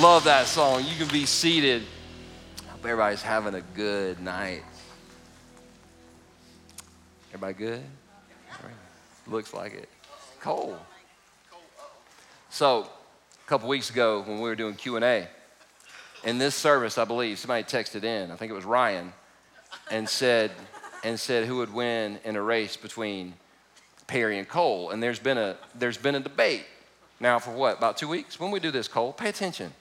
Love that song. You can be seated. Hope everybody's having a good night. Everybody good? Looks like it. Cold. So, a couple weeks ago when we were doing Q&A, in this service, I believe, somebody texted in, I think it was Ryan, and said, and said who would win in a race between Perry and Cole. And there's been a, there's been a debate now for what, about two weeks? When we do this, Cole, pay attention.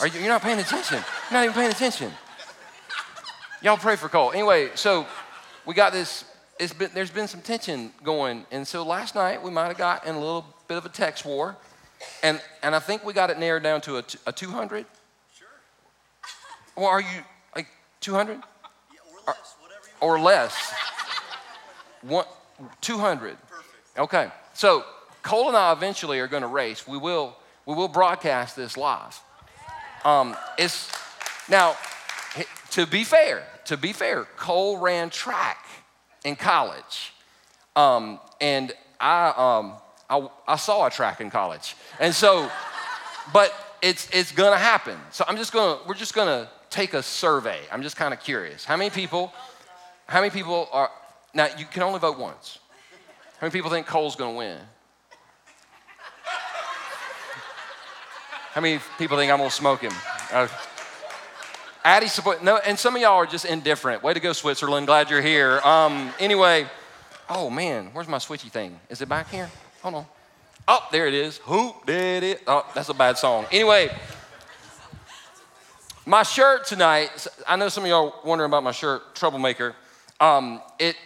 Are you, you're not paying attention. You're not even paying attention. Y'all pray for Cole. Anyway, so we got this, it's been, there's been some tension going. And so last night we might have got in a little bit of a text war. And, and I think we got it narrowed down to a, a 200. Sure. Well, are you like 200? Yeah, or less, whatever you Or less. One, 200. Perfect. Okay. So Cole and I eventually are going to race. We will, we will broadcast this live. Um, it's now to be fair. To be fair, Cole ran track in college, um, and I, um, I I saw a track in college, and so, but it's it's gonna happen. So I'm just gonna we're just gonna take a survey. I'm just kind of curious. How many people? How many people are now? You can only vote once. How many people think Cole's gonna win? How many people think I'm gonna smoke him? Uh, Addie support no, and some of y'all are just indifferent. Way to go, Switzerland. Glad you're here. Um, anyway, oh man, where's my switchy thing? Is it back here? Hold on. Oh, there it is. Who did it? Oh, that's a bad song. Anyway, my shirt tonight. I know some of y'all wondering about my shirt, Troublemaker. Um, it.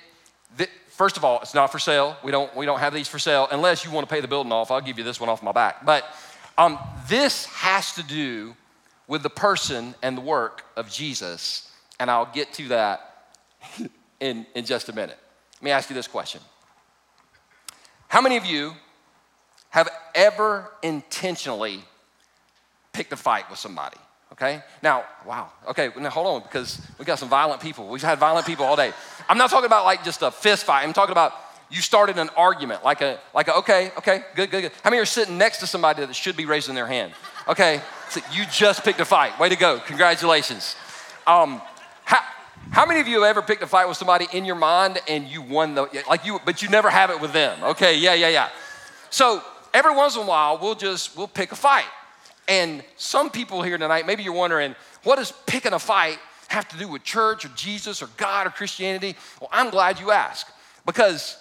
th- first of all, it's not for sale. We don't. We don't have these for sale unless you want to pay the building off. I'll give you this one off my back. But um, this has to do with the person and the work of Jesus, and I'll get to that in, in just a minute. Let me ask you this question How many of you have ever intentionally picked a fight with somebody? Okay? Now, wow. Okay, now hold on because we got some violent people. We've had violent people all day. I'm not talking about like just a fist fight. I'm talking about you started an argument, like a, like a, okay, okay, good, good, good. How many are sitting next to somebody that should be raising their hand? Okay, so you just picked a fight. Way to go, congratulations. Um, how, how many of you have ever picked a fight with somebody in your mind and you won the, like you, but you never have it with them? Okay, yeah, yeah, yeah. So every once in a while, we'll just, we'll pick a fight. And some people here tonight, maybe you're wondering, what does picking a fight have to do with church or Jesus or God or Christianity? Well, I'm glad you asked because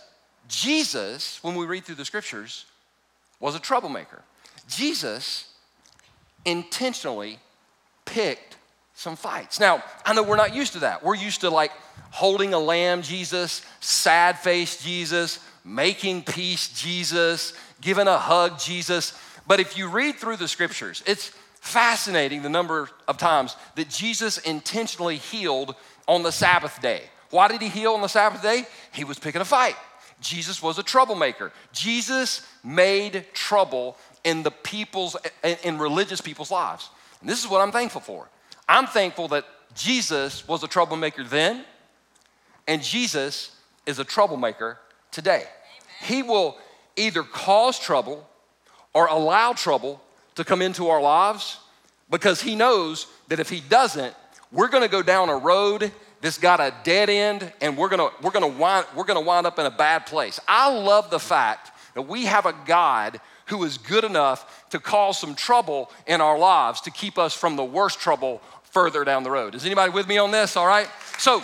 Jesus, when we read through the scriptures, was a troublemaker. Jesus intentionally picked some fights. Now, I know we're not used to that. We're used to like holding a lamb, Jesus, sad face, Jesus, making peace, Jesus, giving a hug, Jesus. But if you read through the scriptures, it's fascinating the number of times that Jesus intentionally healed on the Sabbath day. Why did he heal on the Sabbath day? He was picking a fight. Jesus was a troublemaker. Jesus made trouble in the people's in religious people's lives. And this is what I'm thankful for. I'm thankful that Jesus was a troublemaker then, and Jesus is a troublemaker today. Amen. He will either cause trouble or allow trouble to come into our lives because he knows that if he doesn't, we're going to go down a road that's got a dead end and we're gonna we're gonna wind we're gonna wind up in a bad place. I love the fact that we have a God who is good enough to cause some trouble in our lives to keep us from the worst trouble further down the road. Is anybody with me on this? All right. So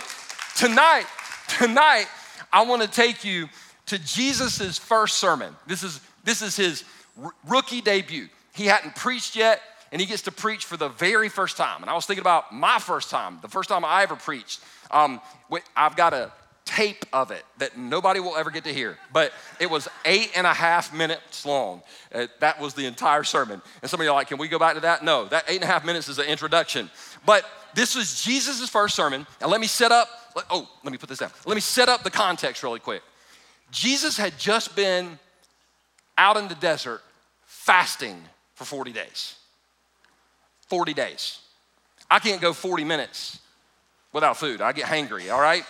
tonight, tonight, I want to take you to Jesus' first sermon. This is this is his r- rookie debut. He hadn't preached yet and he gets to preach for the very first time. And I was thinking about my first time, the first time I ever preached. Um, I've got a tape of it that nobody will ever get to hear, but it was eight and a half minutes long. Uh, that was the entire sermon. And some of you are like, can we go back to that? No, that eight and a half minutes is an introduction. But this was Jesus' first sermon. And let me set up, oh, let me put this down. Let me set up the context really quick. Jesus had just been out in the desert fasting for 40 days. 40 days. I can't go 40 minutes without food. I get hangry, all right?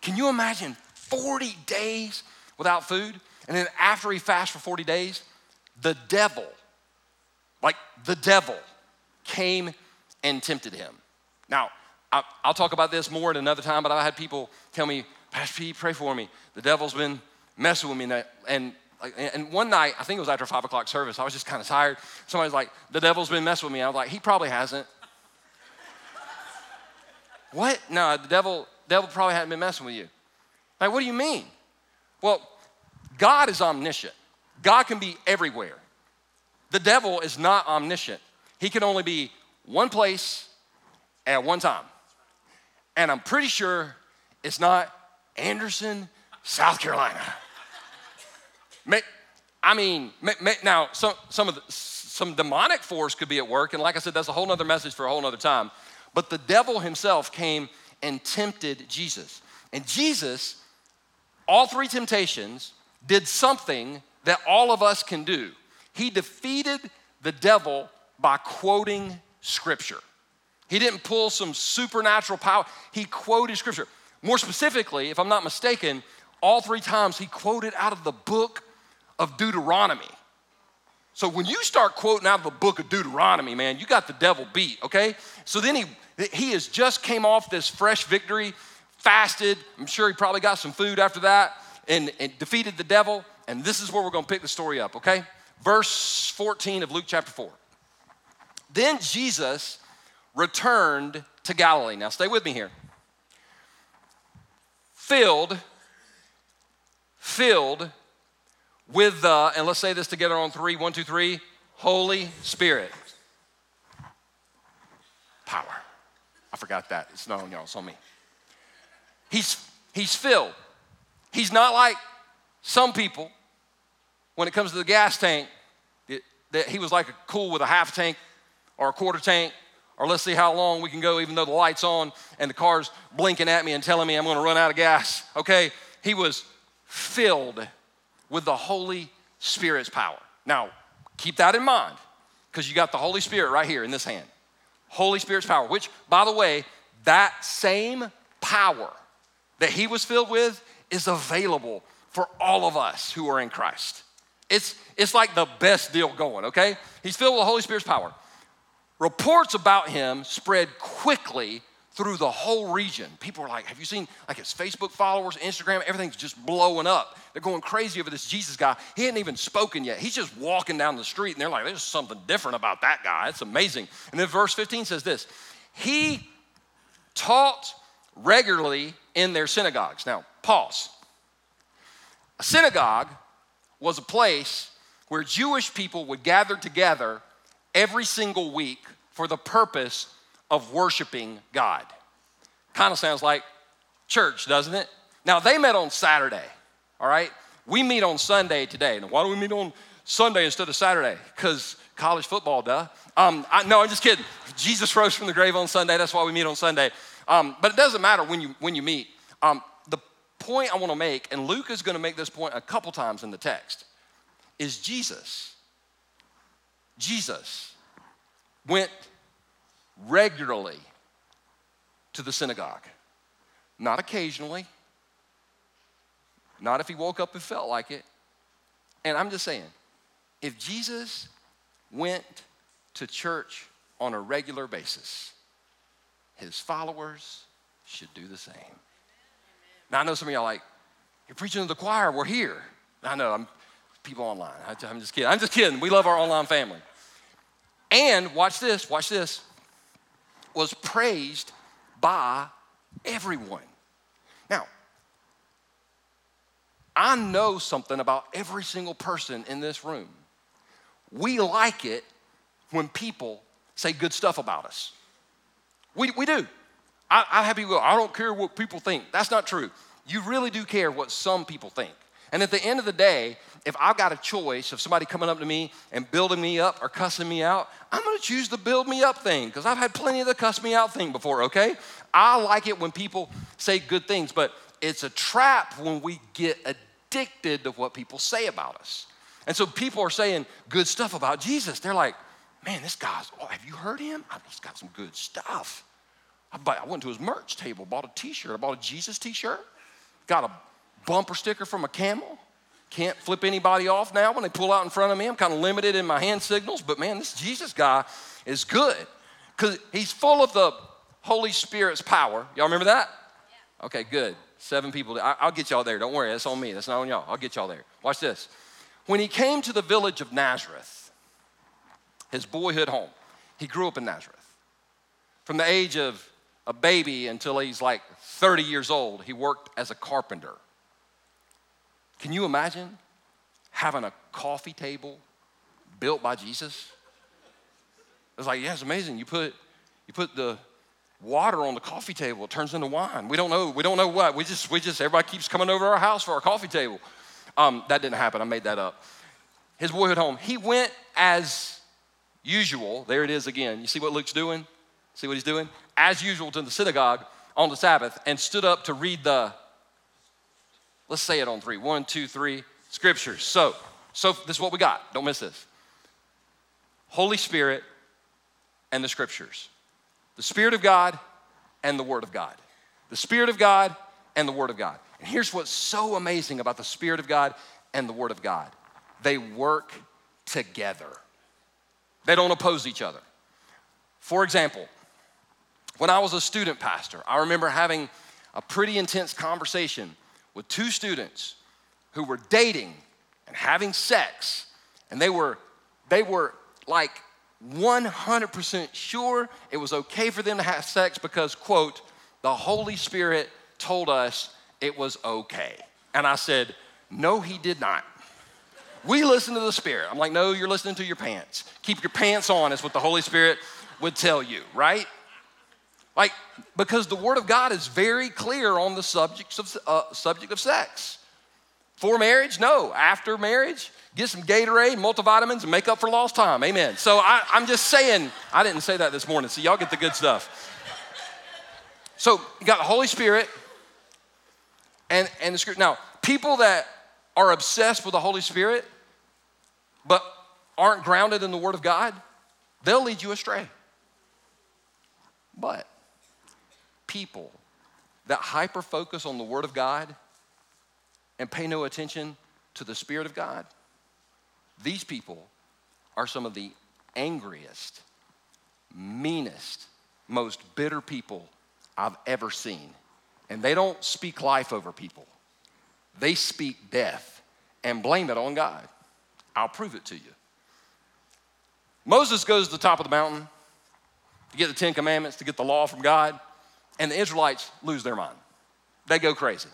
Can you imagine 40 days without food? And then after he fasts for 40 days, the devil, like the devil, came and tempted him. Now, I, will talk about this more at another time, but I've had people tell me, Pastor Pete, pray for me. The devil's been messing with me. And, and one night, I think it was after five o'clock service, I was just kind of tired. Somebody's like, the devil's been messing with me. I was like, he probably hasn't. what? No, the devil, devil probably hadn't been messing with you. Like, what do you mean? Well, God is omniscient. God can be everywhere. The devil is not omniscient. He can only be one place at one time. And I'm pretty sure it's not Anderson, South Carolina. I mean, now some, some of the, some demonic force could be at work, and like I said, that's a whole other message for a whole other time. But the devil himself came and tempted Jesus. And Jesus, all three temptations, did something that all of us can do. He defeated the devil by quoting scripture. He didn't pull some supernatural power, he quoted scripture. More specifically, if I'm not mistaken, all three times he quoted out of the book of Deuteronomy. So when you start quoting out of the book of Deuteronomy, man, you got the devil beat, okay? So then he he has just came off this fresh victory, fasted. I'm sure he probably got some food after that and, and defeated the devil. And this is where we're going to pick the story up, okay? Verse 14 of Luke chapter 4. Then Jesus returned to Galilee. Now stay with me here. Filled, filled with the, and let's say this together on three, one, two, three, Holy Spirit. Power. I forgot that. It's not on y'all, it's on me. He's, he's filled. He's not like some people when it comes to the gas tank, it, that he was like a cool with a half tank or a quarter tank, or let's see how long we can go even though the light's on and the car's blinking at me and telling me I'm gonna run out of gas. Okay? He was filled with the Holy Spirit's power. Now, keep that in mind because you got the Holy Spirit right here in this hand. Holy Spirit's power, which, by the way, that same power that he was filled with is available for all of us who are in Christ. It's, it's like the best deal going, okay? He's filled with the Holy Spirit's power. Reports about him spread quickly through the whole region. People are like, have you seen like his Facebook followers, Instagram, everything's just blowing up. They're going crazy over this Jesus guy. He hadn't even spoken yet. He's just walking down the street and they're like, there's something different about that guy. It's amazing. And then verse 15 says this He taught regularly in their synagogues. Now, pause. A synagogue was a place where Jewish people would gather together every single week for the purpose of worshiping God. Kind of sounds like church, doesn't it? Now, they met on Saturday, all right? We meet on Sunday today. Now, why do we meet on Sunday instead of Saturday? Because college football, duh. Um, I, no, I'm just kidding. Jesus rose from the grave on Sunday. That's why we meet on Sunday. Um, but it doesn't matter when you, when you meet. Um, the point I want to make, and Luke is going to make this point a couple times in the text, is Jesus. Jesus went regularly to the synagogue. Not occasionally, not if he woke up and felt like it. And I'm just saying, if Jesus went to church on a regular basis, his followers should do the same. Now, I know some of y'all like, you're preaching to the choir, we're here. I know, I'm people online. I'm just kidding. I'm just kidding. We love our online family. And watch this, watch this was praised by everyone. Now, I know something about every single person in this room. We like it when people say good stuff about us. We, we do. I, I have people go, I don't care what people think. That's not true. You really do care what some people think. And at the end of the day, if I've got a choice of somebody coming up to me and building me up or cussing me out, I'm gonna choose the build me up thing because I've had plenty of the cuss me out thing before, okay? I like it when people say good things, but it's a trap when we get addicted to what people say about us. And so people are saying good stuff about Jesus. They're like, man, this guy's, oh, have you heard him? He's got some good stuff. I went to his merch table, bought a t shirt. I bought a Jesus t shirt, got a bumper sticker from a camel. Can't flip anybody off now when they pull out in front of me. I'm kind of limited in my hand signals, but man, this Jesus guy is good. Because he's full of the Holy Spirit's power. Y'all remember that? Okay, good. Seven people. I, I'll get y'all there. Don't worry. That's on me. That's not on y'all. I'll get y'all there. Watch this. When he came to the village of Nazareth, his boyhood home, he grew up in Nazareth. From the age of a baby until he's like 30 years old, he worked as a carpenter. Can you imagine having a coffee table built by Jesus? It's like, yeah, it's amazing. You put, you put the water on the coffee table, it turns into wine. We don't know, we don't know what. We just, we just, everybody keeps coming over our house for our coffee table. Um, that didn't happen, I made that up. His boyhood home, he went as usual. There it is again. You see what Luke's doing? See what he's doing? As usual to the synagogue on the Sabbath and stood up to read the, let's say it on three. One, two, three, scriptures. So, so this is what we got. Don't miss this. Holy Spirit and the scriptures. The Spirit of God and the Word of God. The Spirit of God and the Word of God. And here's what's so amazing about the Spirit of God and the Word of God they work together, they don't oppose each other. For example, when I was a student pastor, I remember having a pretty intense conversation with two students who were dating and having sex, and they were, they were like 100% sure it was okay for them to have sex because, quote, the Holy Spirit told us it was okay. And I said, No, he did not. We listen to the Spirit. I'm like, No, you're listening to your pants. Keep your pants on, is what the Holy Spirit would tell you, right? Like, because the Word of God is very clear on the subjects of, uh, subject of sex. For marriage, no. After marriage, get some Gatorade, multivitamins, and make up for lost time. Amen. So I, I'm just saying, I didn't say that this morning, so y'all get the good stuff. So you got the Holy Spirit and, and the Scripture. Now, people that are obsessed with the Holy Spirit but aren't grounded in the Word of God, they'll lead you astray. But people that hyper focus on the Word of God and pay no attention to the Spirit of God, these people are some of the angriest, meanest, most bitter people I've ever seen. And they don't speak life over people, they speak death and blame it on God. I'll prove it to you. Moses goes to the top of the mountain to get the Ten Commandments, to get the law from God, and the Israelites lose their mind. They go crazy.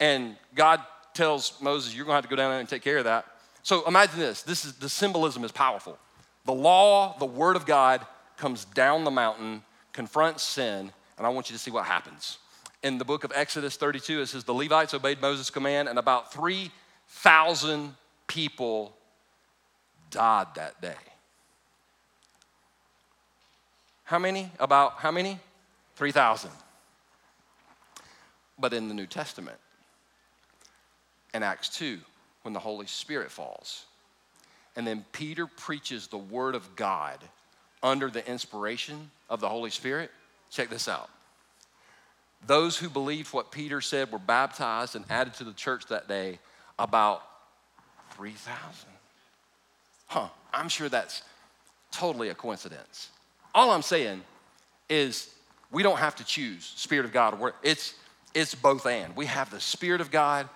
And God tells Moses, You're gonna have to go down there and take care of that. So imagine this. This is the symbolism is powerful. The law, the word of God, comes down the mountain, confronts sin, and I want you to see what happens. In the book of Exodus 32, it says the Levites obeyed Moses' command, and about 3,000 people died that day. How many? About how many? 3,000. But in the New Testament, in Acts 2, when the Holy Spirit falls, and then Peter preaches the Word of God under the inspiration of the Holy Spirit, check this out. Those who believed what Peter said were baptized and added to the church that day about 3,000. Huh, I'm sure that's totally a coincidence. All I'm saying is we don't have to choose Spirit of God It's, it's both and. We have the Spirit of God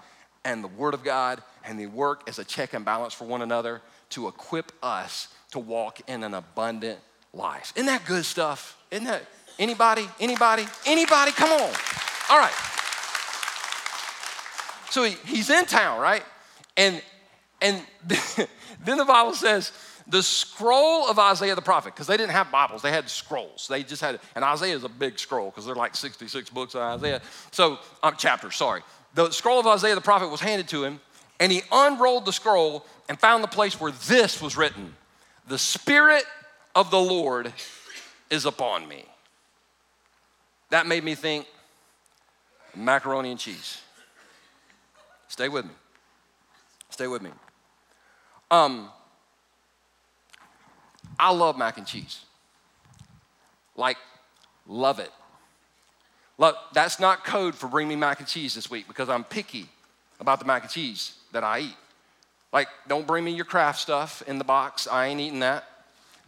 and the Word of God, and they work as a check and balance for one another to equip us to walk in an abundant life. Isn't that good stuff? Isn't that anybody? Anybody? Anybody? Come on. All right. So he, he's in town, right? And and then the Bible says the scroll of Isaiah the prophet, because they didn't have Bibles, they had scrolls. They just had, and Isaiah is a big scroll because they're like 66 books of Isaiah. So, um, chapters, sorry. The scroll of Isaiah the prophet was handed to him, and he unrolled the scroll and found the place where this was written The Spirit of the Lord is upon me. That made me think macaroni and cheese. Stay with me. Stay with me. Um, I love mac and cheese. Like, love it. Look, that's not code for bring me mac and cheese this week because I'm picky about the mac and cheese that I eat. Like, don't bring me your Kraft stuff in the box. I ain't eating that.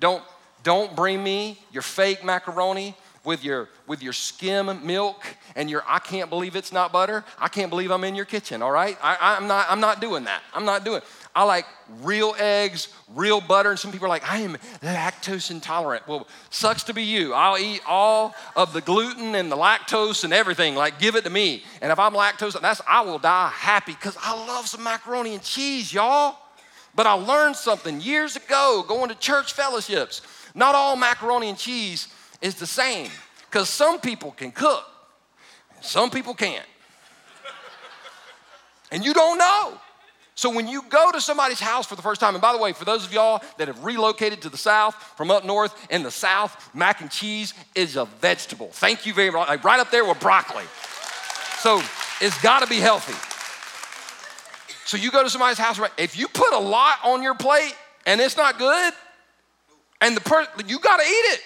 Don't, Don't bring me your fake macaroni with your with your skim milk and your I can't believe it's not butter. I can't believe I'm in your kitchen. All right, I, I'm not I'm not doing that. I'm not doing. I like real eggs, real butter, and some people are like, I am lactose intolerant. Well, sucks to be you. I'll eat all of the gluten and the lactose and everything. Like, give it to me. And if I'm lactose, that's I will die happy because I love some macaroni and cheese, y'all. But I learned something years ago going to church fellowships. Not all macaroni and cheese is the same because some people can cook, some people can't. and you don't know. So when you go to somebody's house for the first time, and by the way, for those of y'all that have relocated to the South from up north, in the South, mac and cheese is a vegetable. Thank you very much. Like right up there with broccoli. So it's got to be healthy. So you go to somebody's house, right? If you put a lot on your plate and it's not good, and the person you got to eat it.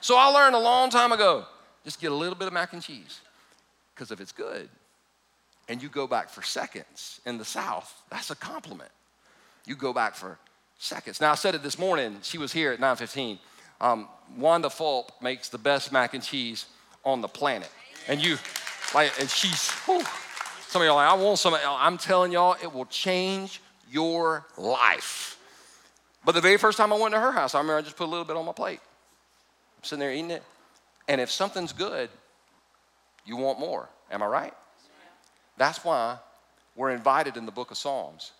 So I learned a long time ago, just get a little bit of mac and cheese, because if it's good, and you go back for seconds in the South, that's a compliment. You go back for seconds. Now I said it this morning. She was here at 9:15. Um, Wanda Fulp makes the best mac and cheese on the planet, and you, like, and she's. Whew, some of y'all like, I want some. I'm telling y'all, it will change your life. But the very first time I went to her house, I remember I just put a little bit on my plate. I'm sitting there eating it. And if something's good, you want more. Am I right? That's why we're invited in the book of Psalms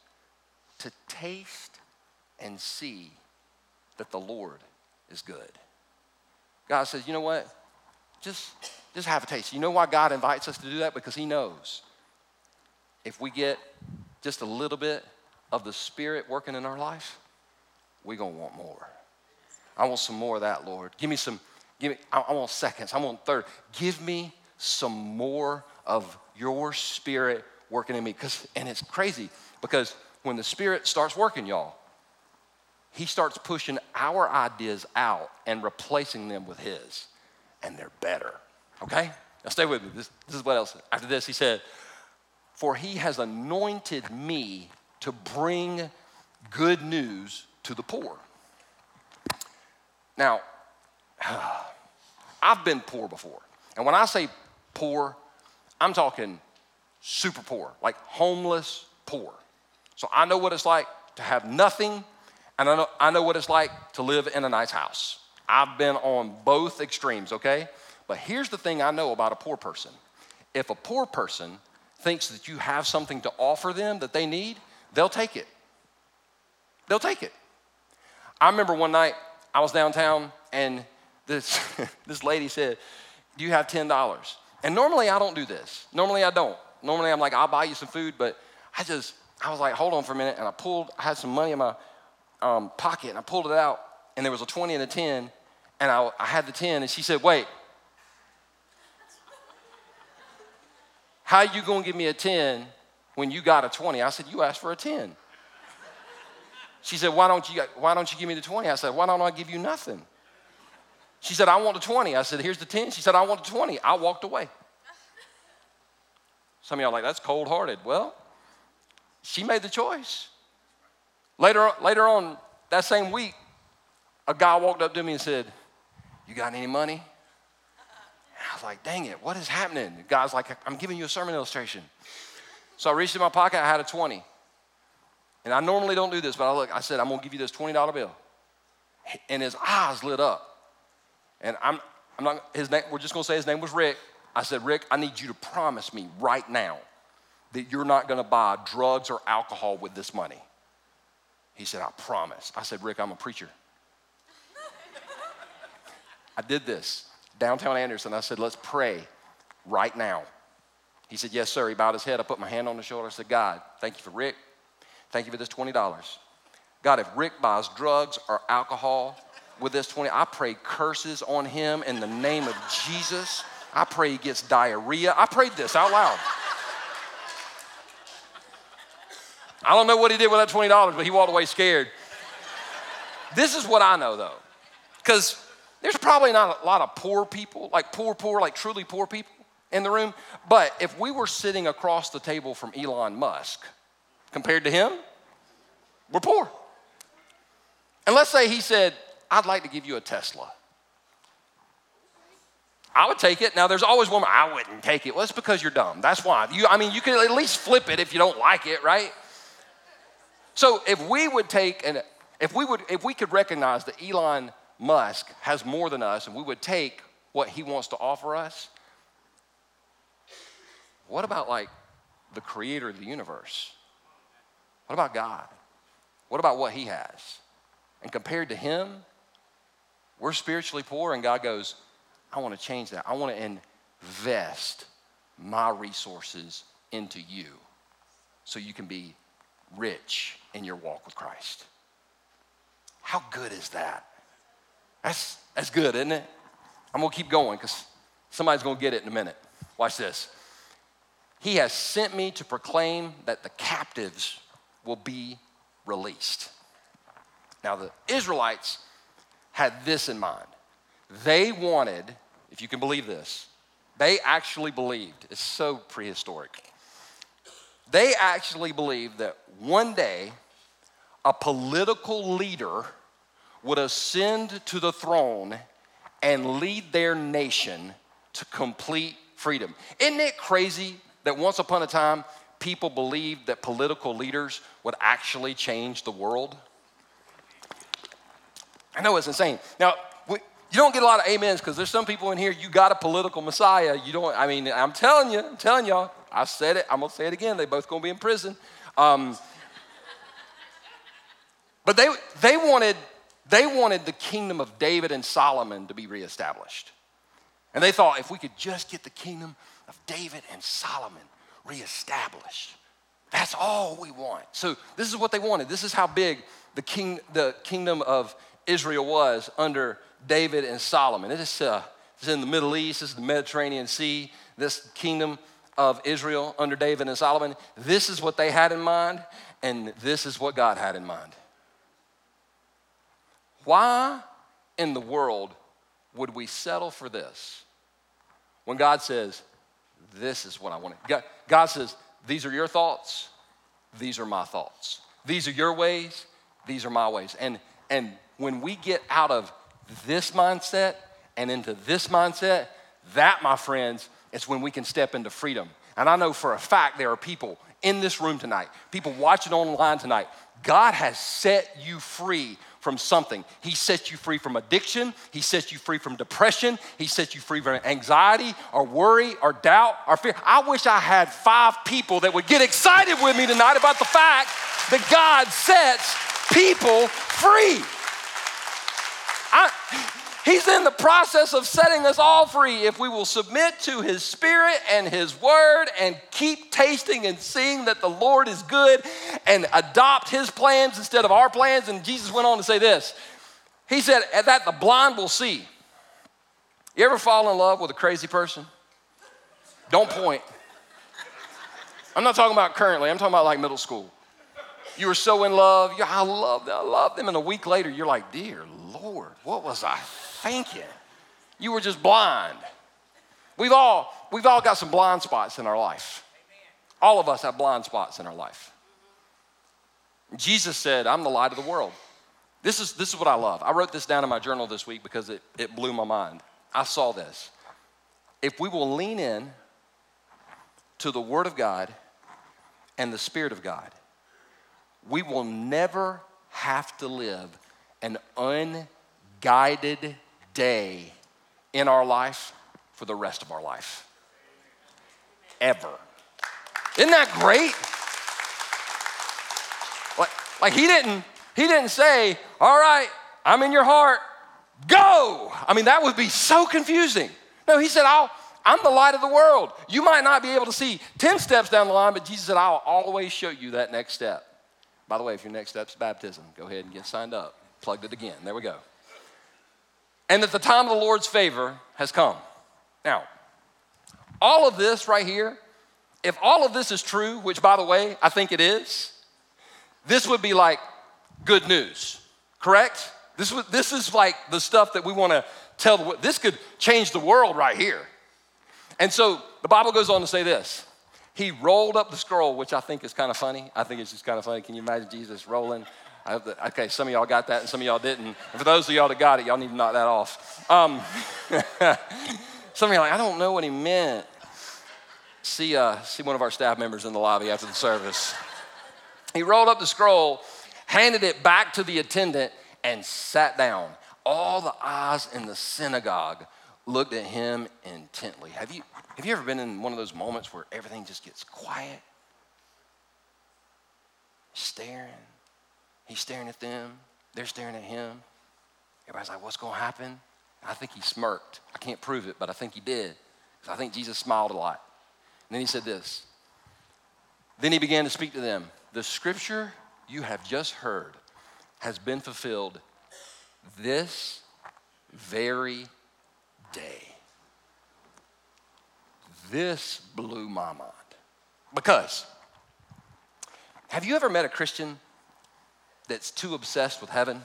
to taste and see that the Lord is good. God says, you know what? Just, just have a taste. You know why God invites us to do that? Because He knows if we get just a little bit of the Spirit working in our life, we're going to want more. I want some more of that, Lord. Give me some, give me, I, I want seconds. I want third. Give me some more of your Spirit working in me. Cause, and it's crazy because when the Spirit starts working, y'all, He starts pushing our ideas out and replacing them with His, and they're better. Okay? Now stay with me. This, this is what else. After this, He said, for he has anointed me to bring good news to the poor. Now, I've been poor before. And when I say poor, I'm talking super poor, like homeless poor. So I know what it's like to have nothing, and I know, I know what it's like to live in a nice house. I've been on both extremes, okay? But here's the thing I know about a poor person if a poor person thinks that you have something to offer them that they need, they'll take it. They'll take it. I remember one night I was downtown and this, this lady said, Do you have $10? And normally I don't do this. Normally I don't. Normally I'm like, I'll buy you some food, but I just, I was like, hold on for a minute. And I pulled, I had some money in my um, pocket and I pulled it out and there was a 20 and a 10. And I, I had the 10 and she said, wait, How you gonna give me a 10 when you got a 20? I said, You asked for a 10. She said, Why don't you, why don't you give me the 20? I said, Why don't I give you nothing? She said, I want a 20. I said, Here's the 10. She said, I want a 20. I walked away. Some of y'all like, That's cold hearted. Well, she made the choice. Later, later on that same week, a guy walked up to me and said, You got any money? I was like, dang it, what is happening? The guy's like, I'm giving you a sermon illustration. So I reached in my pocket, I had a 20. And I normally don't do this, but I look, I said, I'm gonna give you this $20 bill. And his eyes lit up. And I'm, I'm not, his name, we're just gonna say his name was Rick. I said, Rick, I need you to promise me right now that you're not gonna buy drugs or alcohol with this money. He said, I promise. I said, Rick, I'm a preacher. I did this downtown Anderson. I said, let's pray right now. He said, yes, sir. He bowed his head. I put my hand on his shoulder. I said, God, thank you for Rick. Thank you for this $20. God, if Rick buys drugs or alcohol with this 20, I pray curses on him in the name of Jesus. I pray he gets diarrhea. I prayed this out loud. I don't know what he did with that $20, but he walked away scared. This is what I know though. Because there's probably not a lot of poor people, like poor, poor, like truly poor people in the room. But if we were sitting across the table from Elon Musk, compared to him, we're poor. And let's say he said, I'd like to give you a Tesla. I would take it. Now, there's always one, I wouldn't take it. Well, it's because you're dumb. That's why. You, I mean, you can at least flip it if you don't like it, right? So if we would take, and if we would, if we could recognize that Elon Musk has more than us, and we would take what he wants to offer us, what about like the creator of the universe? What about God? What about what he has? And compared to him, we're spiritually poor, and God goes, I want to change that. I want to invest my resources into you so you can be rich in your walk with Christ. How good is that? That's, that's good, isn't it? I'm going to keep going because somebody's going to get it in a minute. Watch this. He has sent me to proclaim that the captives will be released. Now, the Israelites had this in mind. They wanted, if you can believe this, they actually believed, it's so prehistoric. They actually believed that one day a political leader would ascend to the throne and lead their nation to complete freedom. Isn't it crazy that once upon a time people believed that political leaders would actually change the world? I know it's insane. Now, you don't get a lot of amens because there's some people in here, you got a political messiah. You don't, I mean, I'm telling you, I'm telling y'all, I said it, I'm gonna say it again. They both gonna be in prison. Um, but they, they, wanted, they wanted the kingdom of David and Solomon to be reestablished. And they thought if we could just get the kingdom of David and Solomon reestablished, that's all we want. So this is what they wanted. This is how big the, king, the kingdom of Israel was under David and Solomon. It is, uh, it's in the Middle East, this is the Mediterranean Sea, this kingdom of Israel under David and Solomon. This is what they had in mind, and this is what God had in mind. Why in the world would we settle for this when God says, This is what I want? God, God says, These are your thoughts, these are my thoughts. These are your ways, these are my ways. And, and when we get out of this mindset and into this mindset, that, my friends, is when we can step into freedom. And I know for a fact there are people in this room tonight, people watching online tonight. God has set you free from something. He sets you free from addiction. He sets you free from depression. He sets you free from anxiety or worry or doubt or fear. I wish I had five people that would get excited with me tonight about the fact that God sets people free. I, he's in the process of setting us all free if we will submit to His Spirit and His Word and keep tasting and seeing that the Lord is good and adopt His plans instead of our plans. And Jesus went on to say this He said, At that the blind will see. You ever fall in love with a crazy person? Don't point. I'm not talking about currently, I'm talking about like middle school. You were so in love, you, I love them, I love them, and a week later you're like, dear Lord, what was I thinking? You were just blind. We've all, we've all got some blind spots in our life. All of us have blind spots in our life. Jesus said, I'm the light of the world. This is, this is what I love. I wrote this down in my journal this week because it, it blew my mind. I saw this. If we will lean in to the Word of God and the Spirit of God, we will never have to live an unguided day in our life for the rest of our life. Ever. Isn't that great? Like, like he didn't, he didn't say, all right, I'm in your heart, go. I mean, that would be so confusing. No, he said, I'll, I'm the light of the world. You might not be able to see 10 steps down the line, but Jesus said, I'll always show you that next step. By the way, if your next step is baptism, go ahead and get signed up. Plugged it again. There we go. And that the time of the Lord's favor has come. Now, all of this right here, if all of this is true, which by the way, I think it is, this would be like good news, correct? This, would, this is like the stuff that we want to tell. The, this could change the world right here. And so the Bible goes on to say this he rolled up the scroll, which I think is kind of funny. I think it's just kind of funny. Can you imagine Jesus rolling That, okay, some of y'all got that and some of y'all didn't. And for those of y'all that got it, y'all need to knock that off. Um, some of y'all like, I don't know what he meant. See, uh, see one of our staff members in the lobby after the service. He rolled up the scroll, handed it back to the attendant, and sat down. All the eyes in the synagogue looked at him intently. Have you, have you ever been in one of those moments where everything just gets quiet? Staring. He's staring at them. They're staring at him. Everybody's like, what's going to happen? I think he smirked. I can't prove it, but I think he did. I think Jesus smiled a lot. And then he said this. Then he began to speak to them. The scripture you have just heard has been fulfilled this very day. This blew my mind. Because, have you ever met a Christian that's too obsessed with heaven?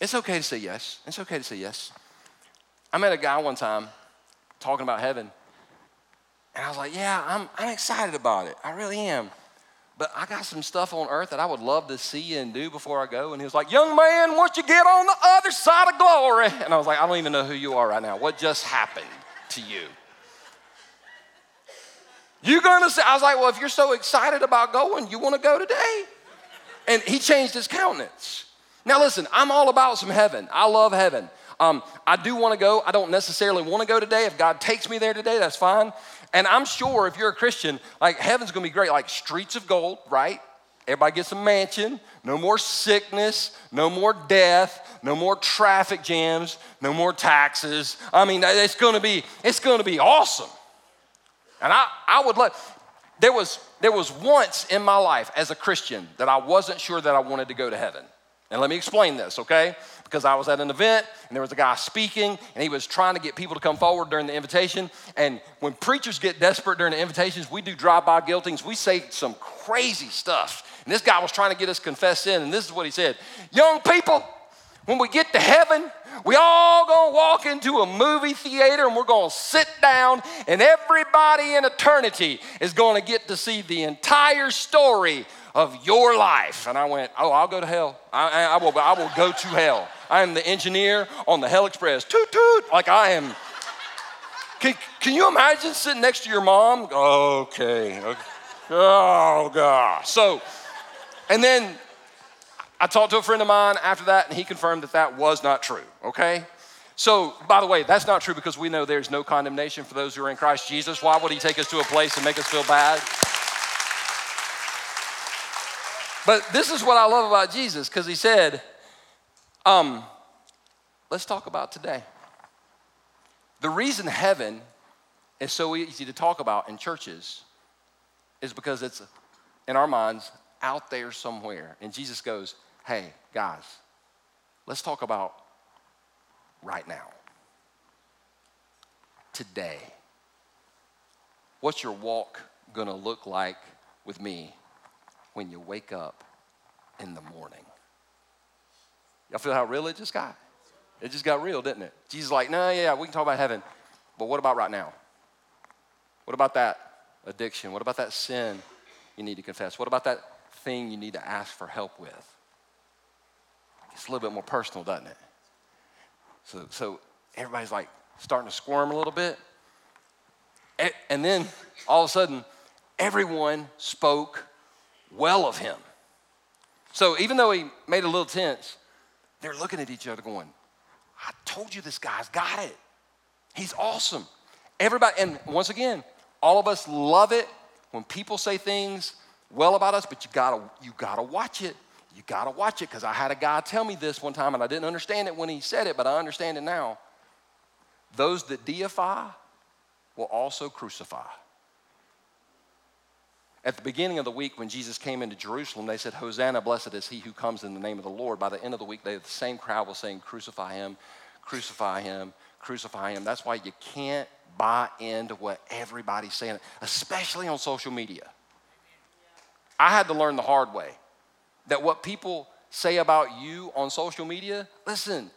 It's okay to say yes. It's okay to say yes. I met a guy one time talking about heaven, and I was like, Yeah, I'm, I'm excited about it. I really am. But I got some stuff on earth that I would love to see and do before I go. And he was like, Young man, once you get on the other side of glory. And I was like, I don't even know who you are right now. What just happened to you? You gonna say, I was like, Well, if you're so excited about going, you wanna go today? And he changed his countenance. Now, listen, I'm all about some heaven. I love heaven. Um, I do want to go. I don't necessarily want to go today. If God takes me there today, that's fine. And I'm sure if you're a Christian, like heaven's gonna be great, like streets of gold, right? Everybody gets a mansion, no more sickness, no more death, no more traffic jams, no more taxes. I mean, it's gonna be, it's gonna be awesome. And I, I would love, there was, there was once in my life as a Christian that I wasn't sure that I wanted to go to heaven. And let me explain this, okay? Because I was at an event and there was a guy speaking and he was trying to get people to come forward during the invitation. And when preachers get desperate during the invitations, we do drive by guiltings. We say some crazy stuff. And this guy was trying to get us confessed in, and this is what he said Young people, when we get to heaven, we all gonna walk into a movie theater and we're gonna sit down, and everybody in eternity is gonna get to see the entire story of your life. And I went, Oh, I'll go to hell. I, I, will, I will go to hell. I am the engineer on the Hell Express. Toot, toot. Like I am. Can, can you imagine sitting next to your mom? Okay. okay. Oh, God. So, and then I talked to a friend of mine after that, and he confirmed that that was not true, okay? So, by the way, that's not true because we know there's no condemnation for those who are in Christ Jesus. Why would he take us to a place and make us feel bad? But this is what I love about Jesus because he said, um, let's talk about today. The reason heaven is so easy to talk about in churches is because it's in our minds out there somewhere. And Jesus goes, hey, guys, let's talk about right now. Today. What's your walk gonna look like with me when you wake up in the morning. Y'all feel how real it just got? It just got real, didn't it? Jesus like, no, yeah, we can talk about heaven, but what about right now? What about that addiction? What about that sin you need to confess? What about that thing you need to ask for help with? It's a little bit more personal, doesn't it? So, so everybody's like starting to squirm a little bit. And then all of a sudden, everyone spoke well of him. So even though he made a little tense, they're looking at each other going, I told you this guy's got it. He's awesome. Everybody, and once again, all of us love it when people say things well about us, but you gotta, you gotta watch it. You gotta watch it, because I had a guy tell me this one time and I didn't understand it when he said it, but I understand it now. Those that deify will also crucify. At the beginning of the week, when Jesus came into Jerusalem, they said, Hosanna, blessed is he who comes in the name of the Lord. By the end of the week, they, the same crowd was saying, Crucify him, crucify him, crucify him. That's why you can't buy into what everybody's saying, especially on social media. I had to learn the hard way that what people say about you on social media, listen,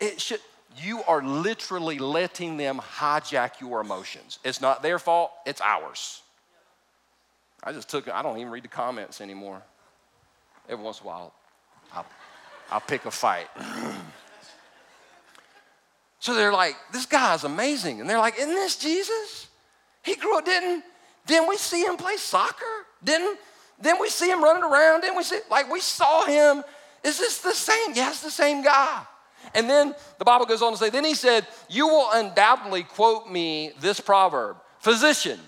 it should, you are literally letting them hijack your emotions. It's not their fault, it's ours. I just took, I don't even read the comments anymore. every once in a while, I'll, I'll pick a fight. so they're like, this guy's amazing. And they're like, isn't this Jesus? He grew up, didn't, didn't we see him play soccer? Didn't, didn't we see him running around? Didn't we see, like, we saw him. Is this the same? Yes, the same guy. And then the Bible goes on to say, then he said, You will undoubtedly quote me this proverb Physician,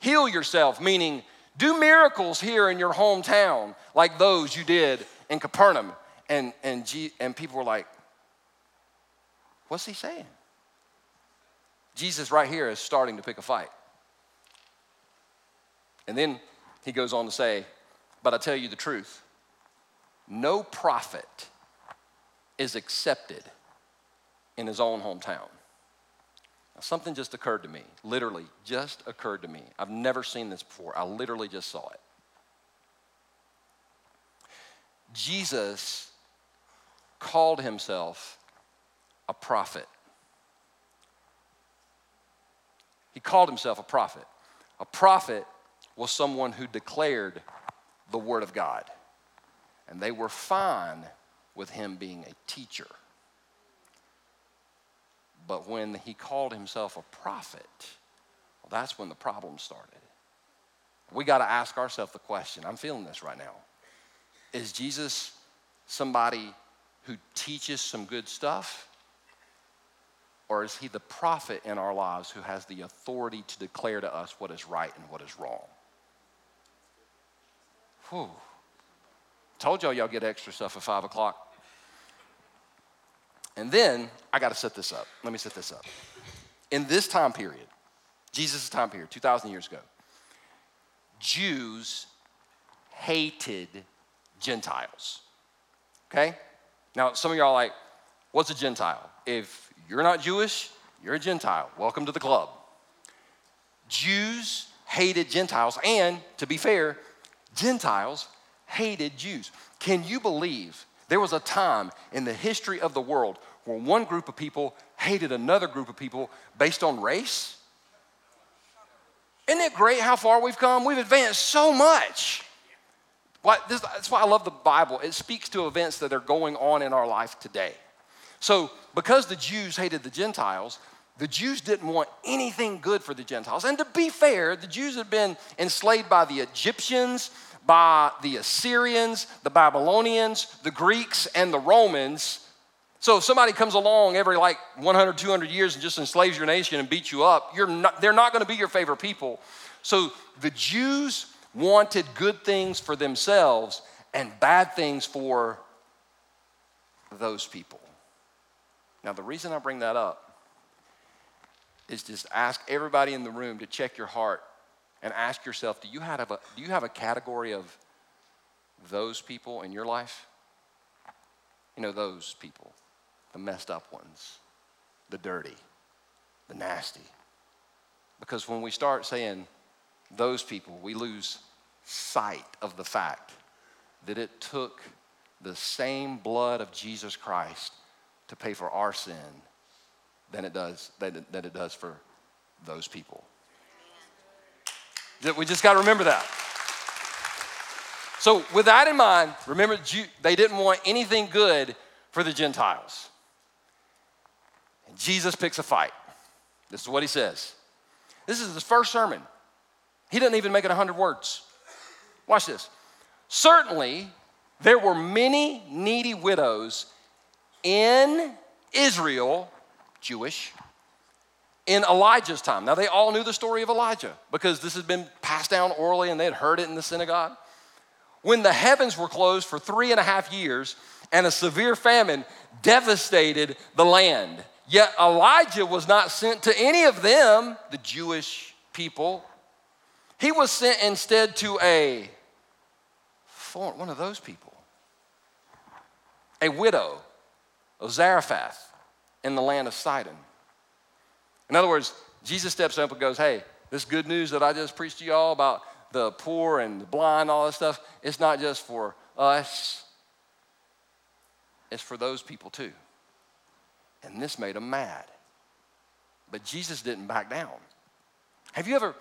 heal yourself, meaning do miracles here in your hometown like those you did in Capernaum. And, and, G, and people were like, What's he saying? Jesus, right here, is starting to pick a fight. And then he goes on to say, But I tell you the truth no prophet is accepted in his own hometown. Now, something just occurred to me, literally, just occurred to me. I've never seen this before. I literally just saw it. Jesus called himself a prophet. He called himself a prophet. A prophet was someone who declared the Word of God. And they were fine with him being a teacher. But when he called himself a prophet, well, that's when the problem started. We got to ask ourselves the question I'm feeling this right now. Is Jesus somebody who teaches some good stuff? Or is he the prophet in our lives who has the authority to declare to us what is right and what is wrong? Whew. Told y'all y'all get extra stuff at five o'clock. And then I got to set this up. Let me set this up. In this time period, Jesus' time period, 2,000 years ago, Jews hated Gentiles. Okay? Now, some of y'all are like, what's a Gentile? If you're not Jewish, you're a Gentile. Welcome to the club. Jews hated Gentiles, and to be fair, Gentiles hated Jews. Can you believe there was a time in the history of the world where one group of people hated another group of people based on race? Isn't it great how far we've come? We've advanced so much. that's why I love the Bible. It speaks to events that are going on in our life today. So, because the Jews hated the Gentiles, the Jews didn't want anything good for the Gentiles. And to be fair, the Jews had been enslaved by the Egyptians, by the Assyrians, the Babylonians, the Greeks, and the Romans. So if somebody comes along every like 100, 200 years and just enslaves your nation and beats you up, you're not, they're not going to be your favorite people. So the Jews wanted good things for themselves and bad things for those people. Now, the reason I bring that up is just ask everybody in the room to check your heart and ask yourself do you have a, do you have a category of those people in your life? You know, those people, the messed up ones, the dirty, the nasty. Because when we start saying those people, we lose sight of the fact that it took the same blood of Jesus Christ to pay for our sin than it does, that it, that it does for those people. We just got to remember that. So, with that in mind, remember they didn't want anything good for the Gentiles. And Jesus picks a fight. This is what he says. This is his first sermon. He didn't even make it 100 words. Watch this. Certainly, there were many needy widows in Israel, Jewish, in Elijah's time. Now, they all knew the story of Elijah because this had been passed down orally and they had heard it in the synagogue. When the heavens were closed for three and a half years and a severe famine devastated the land, yet Elijah was not sent to any of them, the Jewish people. He was sent instead to a one of those people, a widow of Zarephath in the land of Sidon. In other words, Jesus steps up and goes, Hey, this good news that I just preached to y'all about the poor and the blind, all this stuff, it's not just for us, it's for those people too. And this made them mad. But Jesus didn't back down. Have you ever,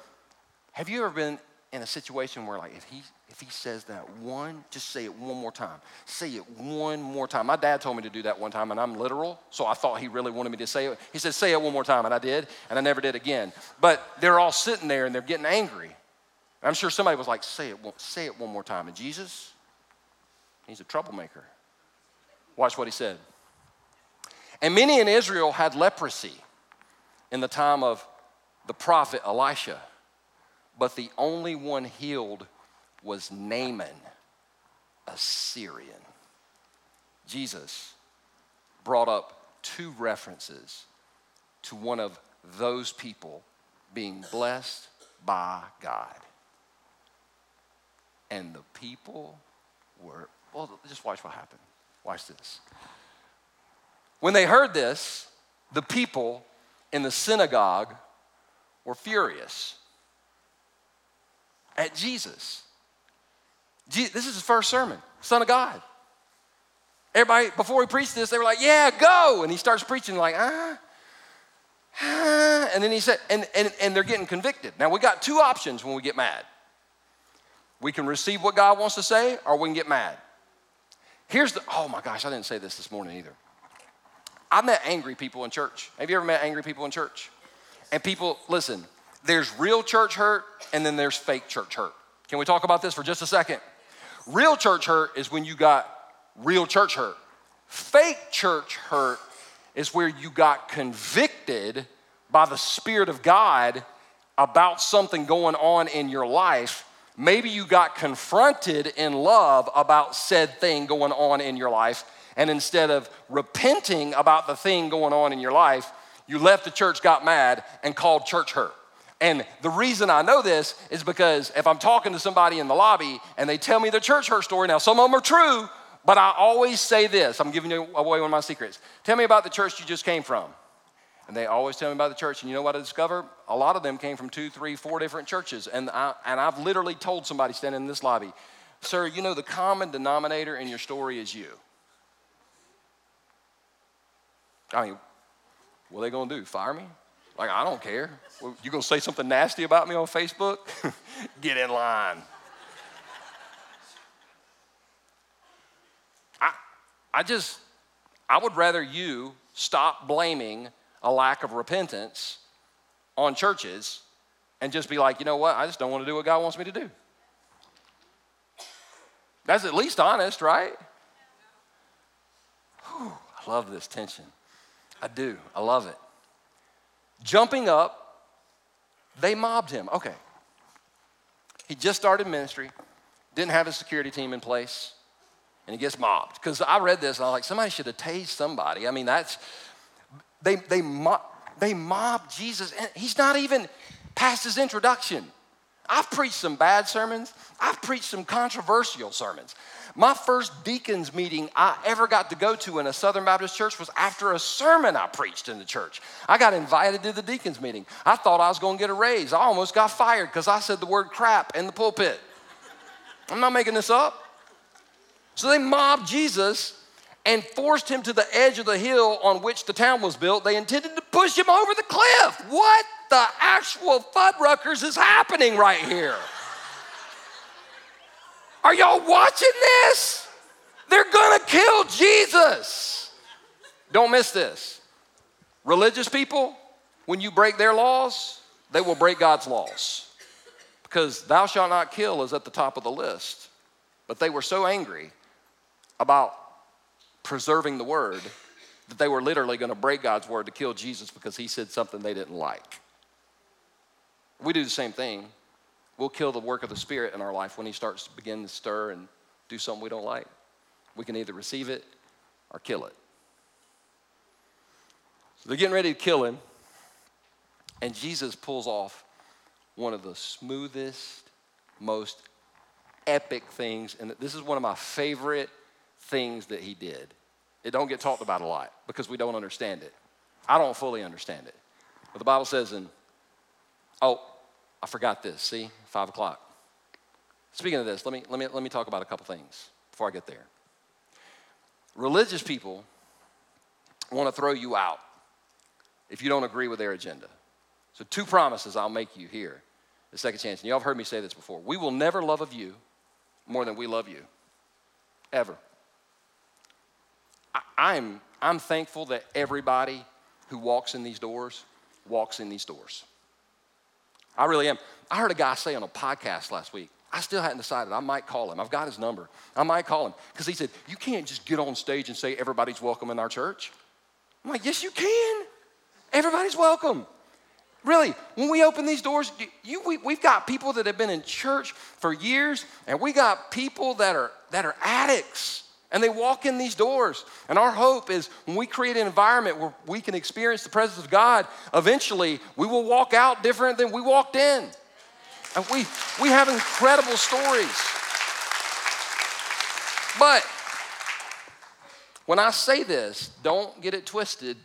have you ever been in a situation where like if he if he says that one, just say it one more time. Say it one more time. My dad told me to do that one time, and I'm literal, so I thought he really wanted me to say it. He said, say it one more time, and I did, and I never did again. But they're all sitting there and they're getting angry. I'm sure somebody was like, say it, say it one more time. And Jesus, he's a troublemaker. Watch what he said. And many in Israel had leprosy in the time of the prophet Elisha but the only one healed was Naaman, a Syrian. Jesus brought up two references to one of those people being blessed by God. And the people were, well, just watch what happened. Watch this. When they heard this, the people in the synagogue were furious at Jesus. This is his first sermon, Son of God. Everybody, before he preached this, they were like, Yeah, go. And he starts preaching, like, ah. And then he said, and, and, and they're getting convicted. Now, we got two options when we get mad we can receive what God wants to say, or we can get mad. Here's the, oh my gosh, I didn't say this this morning either. I met angry people in church. Have you ever met angry people in church? And people, listen, there's real church hurt and then there's fake church hurt. Can we talk about this for just a second? Real church hurt is when you got real church hurt. Fake church hurt is where you got convicted by the Spirit of God about something going on in your life. Maybe you got confronted in love about said thing going on in your life, and instead of repenting about the thing going on in your life, you left the church, got mad, and called church hurt. And the reason I know this is because if I'm talking to somebody in the lobby and they tell me their church hurt story, now some of them are true, but I always say this I'm giving you away one of my secrets. Tell me about the church you just came from. And they always tell me about the church. And you know what I discover? A lot of them came from two, three, four different churches. And, I, and I've literally told somebody standing in this lobby, Sir, you know the common denominator in your story is you. I mean, what are they going to do? Fire me? Like, I don't care. Well, you gonna say something nasty about me on Facebook? Get in line. I, I just, I would rather you stop blaming a lack of repentance on churches and just be like, you know what? I just don't want to do what God wants me to do. That's at least honest, right? Whew, I love this tension. I do. I love it. Jumping up, they mobbed him. Okay. He just started ministry, didn't have a security team in place, and he gets mobbed. Because I read this and I was like, somebody should have tased somebody. I mean, that's, they, they, mob, they mobbed Jesus, and he's not even past his introduction. I've preached some bad sermons, I've preached some controversial sermons. My first deacons meeting I ever got to go to in a Southern Baptist church was after a sermon I preached in the church. I got invited to the deacons meeting. I thought I was going to get a raise. I almost got fired because I said the word crap in the pulpit. I'm not making this up. So they mobbed Jesus and forced him to the edge of the hill on which the town was built. They intended to push him over the cliff. What the actual Fuddruckers is happening right here? Are y'all watching this? They're gonna kill Jesus. Don't miss this. Religious people, when you break their laws, they will break God's laws. Because thou shalt not kill is at the top of the list. But they were so angry about preserving the word that they were literally to break God's word to kill Jesus because he said something they didn't like. We do the same thing we'll kill the work of the Spirit in our life when He starts to begin to stir and do something we don't like. We can either receive it or kill it. So they're getting ready to kill him, and Jesus pulls off one of the smoothest, most epic things. And this is one of my favorite things that he did. It don't get talked about a lot because we don't understand it. I don't fully understand it. But the Bible says in, oh, I forgot this. See, five o'clock. Speaking of this, let me, let me, let me talk about a couple things before I get there. Religious people want to throw you out if you don't agree with their agenda. So, two promises I'll make you here the second chance. And y'all have heard me say this before. We will never love of you more than we love you, ever. I, I'm, I'm thankful that everybody who walks in these doors walks in these doors. I really am. I heard a guy say on a podcast last week, I still hadn't decided. I might call him. I've got his number. I might call him because he said, You can't just get on stage and say everybody's welcome in our church. I'm like, Yes, you can. Everybody's welcome. Really, when we open these doors, you, we, we've got people that have been in church for years, and we got people that are, that are addicts, and they walk in these doors. And our hope is when we create an environment where we can experience the presence of God, eventually we will walk out different than we walked in. And we, we have incredible stories. But when I say this, don't get it twisted.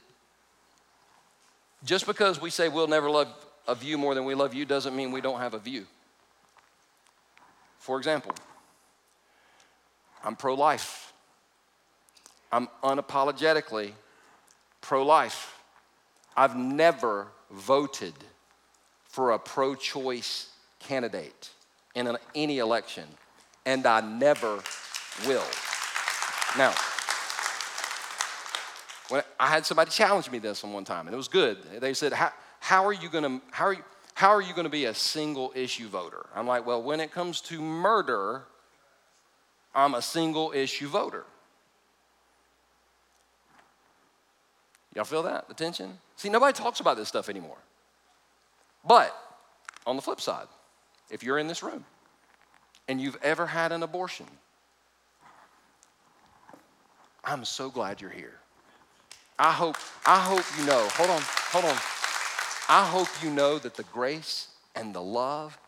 Just because we say we'll never love a view more than we love you doesn't mean we don't have a view. For example, I'm pro life. I'm unapologetically pro life. I've never voted for a pro choice candidate in an, any election, and I never will. Now, when I had somebody challenge me this on one time, and it was good. They said, "How, how are you going to how are you, how are you going to be a single issue voter?" I'm like, "Well, when it comes to murder, I'm a single issue voter." Y'all feel that? The tension? See, nobody talks about this stuff anymore. But on the flip side, if you're in this room and you've ever had an abortion, I'm so glad you're here. I hope, I hope you know, hold on, hold on. I hope you know that the grace and the love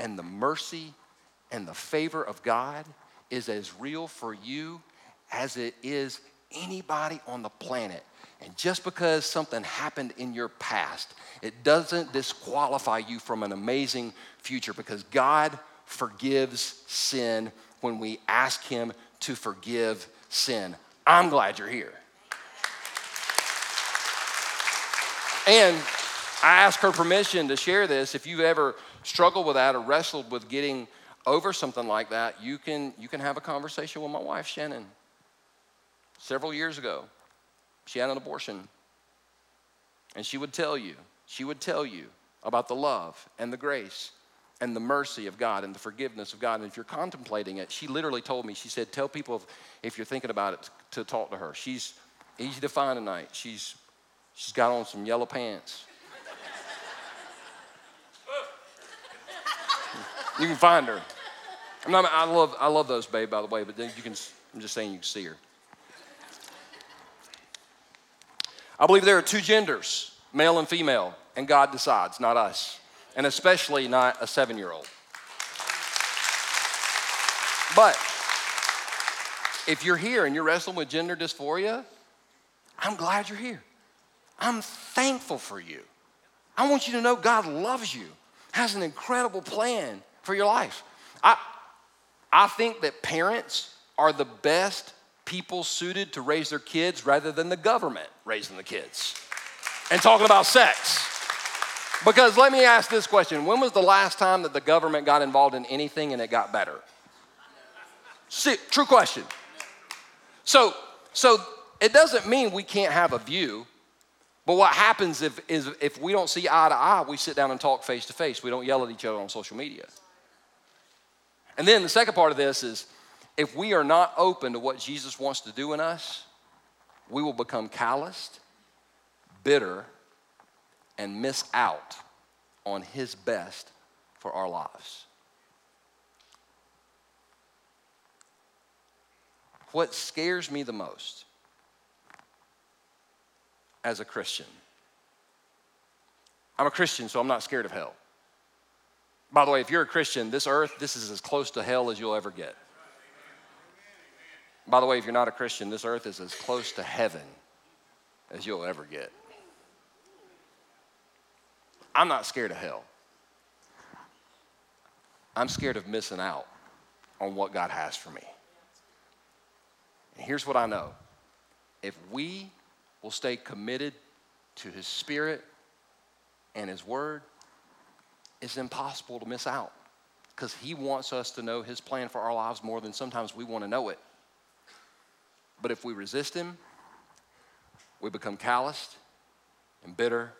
and the mercy and the favor of God is as real for you as it is anybody on the planet. And just because something happened in your past, it doesn't disqualify you from an amazing future because God forgives sin when we ask Him to forgive sin. I'm glad you're here. And I ask her permission to share this. If you've ever struggled with that or wrestled with getting over something like that, you can, you can have a conversation with my wife, Shannon. Several years ago, she had an abortion. And she would tell you, she would tell you about the love and the grace and the mercy of God and the forgiveness of God. And if you're contemplating it, she literally told me, she said, Tell people if, if you're thinking about it to talk to her. She's easy to find tonight. She's, she's got on some yellow pants. you can find her. I, love, I love those, babe, by the way, but then you can, I'm just saying you can see her. I believe there are two genders, male and female, and God decides, not us, and especially not a seven year old. But if you're here and you're wrestling with gender dysphoria, I'm glad you're here. I'm thankful for you. I want you to know God loves you, has an incredible plan for your life. I, I think that parents are the best people suited to raise their kids rather than the government raising the kids and talking about sex. Because let me ask this question when was the last time that the government got involved in anything and it got better? See, true question. So, so it doesn't mean we can't have a view, but what happens if, is if we don't see eye to eye, we sit down and talk face to face. We don't yell at each other on social media. And then the second part of this is if we are not open to what Jesus wants to do in us, we will become calloused, bitter, and miss out on His best for our lives. What scares me the most as a Christian, I'm a Christian, so I'm not scared of hell. By the way, if you're a Christian, this earth, this is as close to hell as you'll ever get. By the way, if you're not a Christian, this earth is as close to heaven as you'll ever get. I'm not scared of hell. I'm scared of missing out on what God has for me. And here's what I know if we will stay committed to His Spirit and His Word, it's impossible to miss out because He wants us to know His plan for our lives more than sometimes we want to know it. But if we resist Him, we become calloused and bitter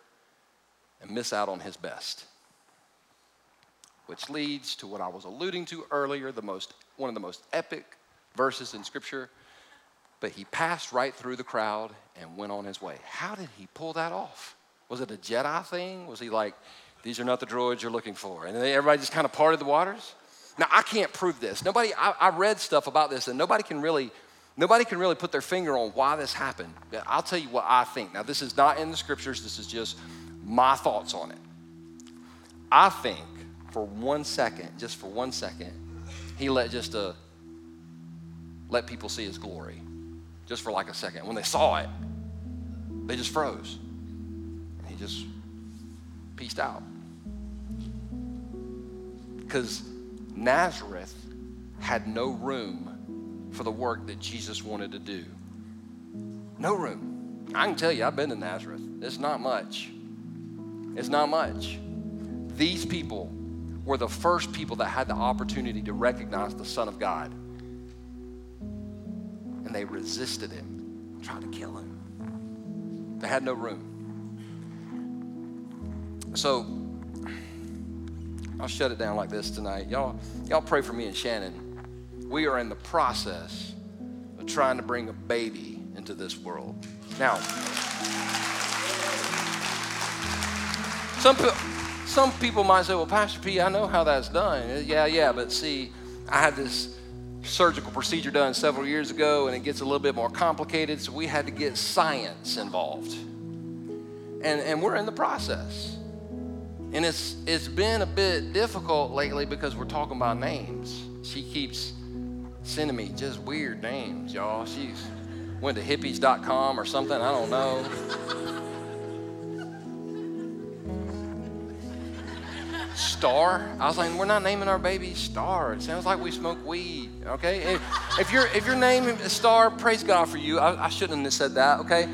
and miss out on His best. Which leads to what I was alluding to earlier, the most, one of the most epic verses in Scripture. But he passed right through the crowd and went on his way. How did he pull that off? Was it a Jedi thing? Was he like, these are not the droids you're looking for? And everybody just kind of parted the waters? Now, I can't prove this. Nobody, I, I read stuff about this, and nobody can really Nobody can really put their finger on why this happened. I'll tell you what I think. Now, this is not in the scriptures, this is just my thoughts on it. I think for one second, just for one second, he let just a let people see his glory. Just for like a second. When they saw it, they just froze. And he just pieced out. Because Nazareth had no room for the work that Jesus wanted to do. No room. I can tell you, I've been to Nazareth. It's not much. It's not much. These people were the first people that had the opportunity to recognize the Son of God. And they resisted him, tried to kill him. They had no room. So I'll shut it down like this tonight. Y'all, y'all pray for me and Shannon. We are in the process of trying to bring a baby into this world. Now, some some people might say, well, Pastor P, I know how that's done. Uh, yeah, yeah, but see, I had this surgical procedure done several years ago and it gets a little bit more complicated, so we had to get science involved. And, and we're in the process. And it's, it's been a bit difficult lately because we're talking about names. She keeps sending me just weird names, y'all. She's went to hippies.com or something, I don't know. Star. I was like, we're not naming our baby Star. It sounds like we smoke weed. Okay. If, if you're if your name is Star, praise God for you. I, I shouldn't have said that. Okay.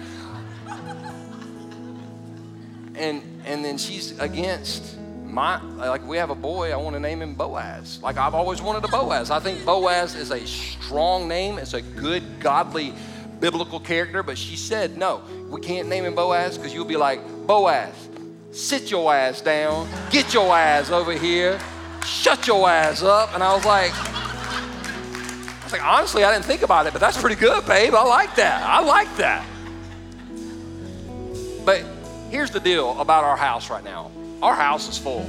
And and then she's against my like we have a boy. I want to name him Boaz. Like I've always wanted a Boaz. I think Boaz is a strong name. It's a good godly biblical character. But she said no. We can't name him Boaz because you'll be like Boaz sit your ass down, get your ass over here, shut your ass up. And I was like, I was like, honestly, I didn't think about it, but that's pretty good, babe. I like that. I like that. But here's the deal about our house right now our house is full.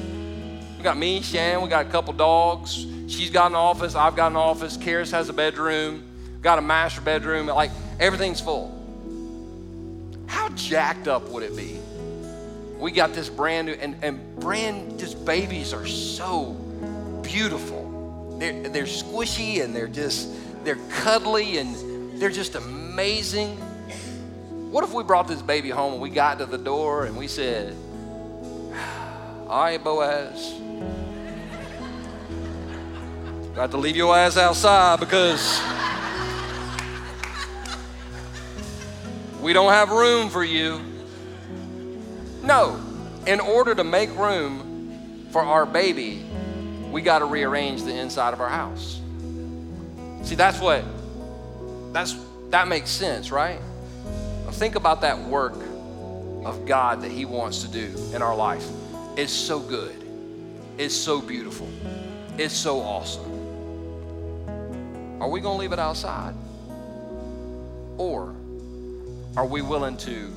We got me, Shannon, we got a couple dogs. She's got an office, I've got an office. Karis has a bedroom, got a master bedroom. Like everything's full. How jacked up would it be we got this brand new, and, and brand, just babies are so beautiful. They're, they're squishy and they're just, they're cuddly and they're just amazing. What if we brought this baby home and we got to the door and we said, All right, Boaz, got to leave your ass outside because we don't have room for you. No, in order to make room for our baby, we got to rearrange the inside of our house. See, that's what, that's, that makes sense, right? Now think about that work of God that He wants to do in our life. It's so good, it's so beautiful, it's so awesome. Are we going to leave it outside? Or are we willing to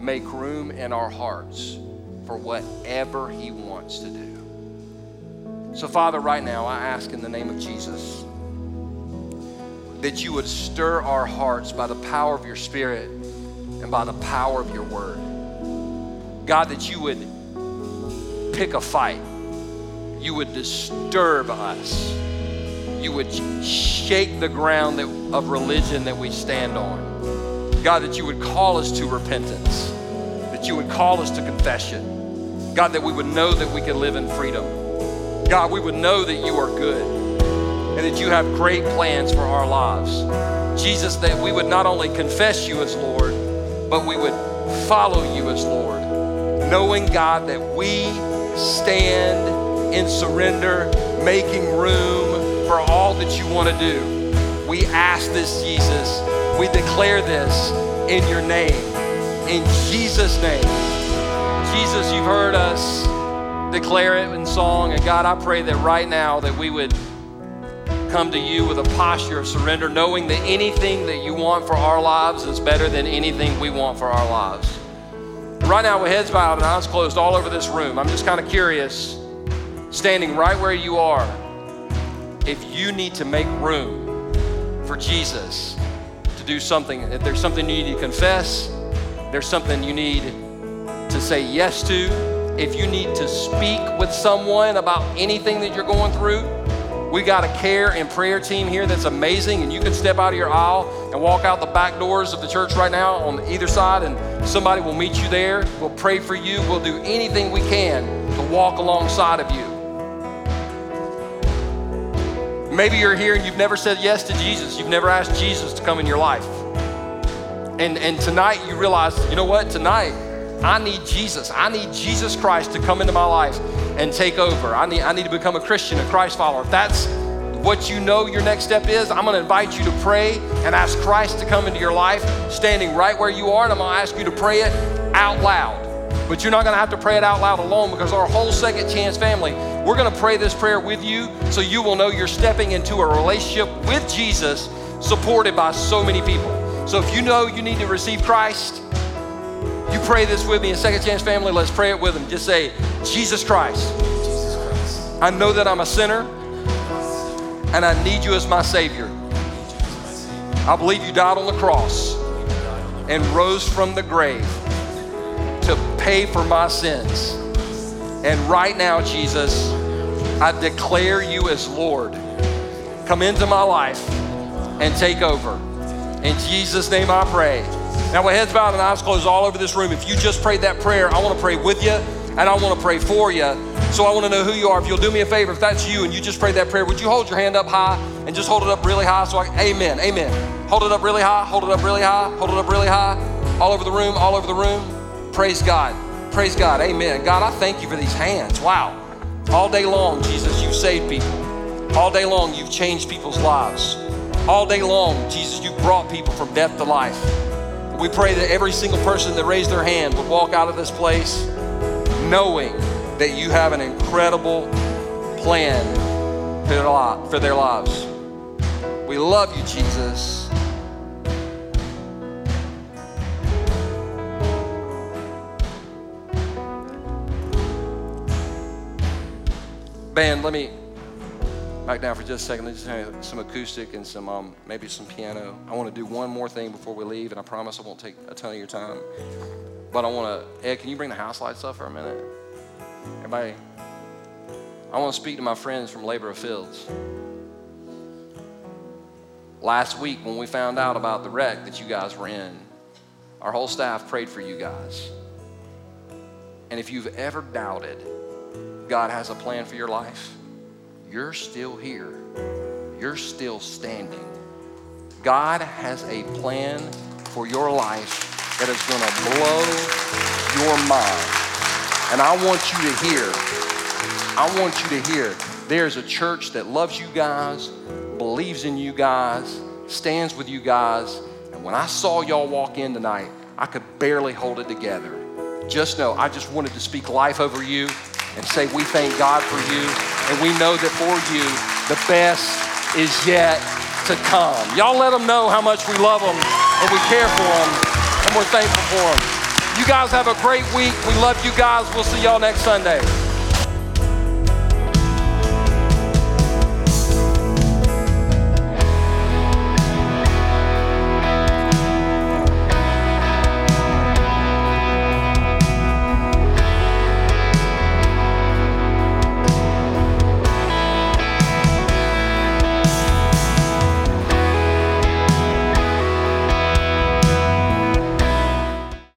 make room in our hearts for whatever He wants to do. So, Father, right now, I ask in the name of Jesus that you would stir our hearts by the power of your Spirit and by the power of your word. God, that you would pick a fight, you would disturb us, you would shake the ground that, of religion that we stand on. God, that you would call us to repentance, that you would call us to confession. God, that we would know that we can live in freedom. God, we would know that you are good and that you have great plans for our lives. Jesus, that we would not only confess you as Lord, but we would follow you as Lord, knowing, God, that we stand in surrender, making room for all that you want to do. We ask this, Jesus. We declare this in your name. In Jesus' name. Jesus, you've heard us declare it in song. And God, I pray that right now that we would come to you with a posture of surrender, knowing that anything that you want for our lives is better than anything we want for our lives. Right now, with heads bowed and eyes closed all over this room, I'm just kind of curious, standing right where you are, if you need to make room for Jesus to do something, if there's something you need to confess, there's something you need to say yes to, if you need to speak with someone about anything that you're going through, we got a care and prayer team here that's amazing, and you can step out of your aisle and walk out the back doors of the church right now on either side, and somebody will meet you there. We'll pray for you. We'll do anything we can to walk alongside of you. Maybe you're here and you've never said yes to Jesus. You've never asked Jesus to come in your life. And, and tonight you realize, you know what? Tonight, I need Jesus. I need Jesus Christ to come into my life and take over. I need, I need to become a Christian, a Christ follower. If that's what you know your next step is, I'm going to invite you to pray and ask Christ to come into your life, standing right where you are, and I'm going to ask you to pray it out loud. But you're not going to have to pray it out loud alone because our whole second chance family, we're going to pray this prayer with you so you will know you're stepping into a relationship with Jesus supported by so many people. So if you know you need to receive Christ, you pray this with me in Second Chance Family. Let's pray it with them. Just say, Jesus Christ, I know that I'm a sinner and I need you as my Savior. I believe you died on the cross and rose from the grave to pay for my sins. And right now, Jesus, I declare you as Lord. Come into my life and take over. In Jesus' name I pray. Now, with heads bowed and eyes closed all over this room, if you just prayed that prayer, I want to pray with you and I want to pray for you. So I want to know who you are. If you'll do me a favor, if that's you and you just prayed that prayer, would you hold your hand up high and just hold it up really high? So I, amen, amen. Hold it up really high, hold it up really high, hold it up really high, all over the room, all over the room. Praise God. Praise God. Amen. God, I thank you for these hands. Wow. All day long, Jesus, you've saved people. All day long, you've changed people's lives. All day long, Jesus, you've brought people from death to life. We pray that every single person that raised their hand would walk out of this place knowing that you have an incredible plan for their lives. We love you, Jesus. Band, let me back down for just a second. Let's just have some acoustic and some um, maybe some piano. I want to do one more thing before we leave, and I promise I won't take a ton of your time. But I want to, Ed, can you bring the house lights up for a minute? Everybody, I want to speak to my friends from Labor of Fields. Last week, when we found out about the wreck that you guys were in, our whole staff prayed for you guys. And if you've ever doubted God has a plan for your life, you're still here. You're still standing. God has a plan for your life that is going to blow your mind. And I want you to hear, I want you to hear, there's a church that loves you guys, believes in you guys, stands with you guys. And when I saw y'all walk in tonight, I could barely hold it together. Just know, I just wanted to speak life over you and say we thank God for you, and we know that for you, the best is yet to come. Y'all let them know how much we love them and we care for them, and we're thankful for them. You guys have a great week. We love you guys. We'll see y'all next Sunday.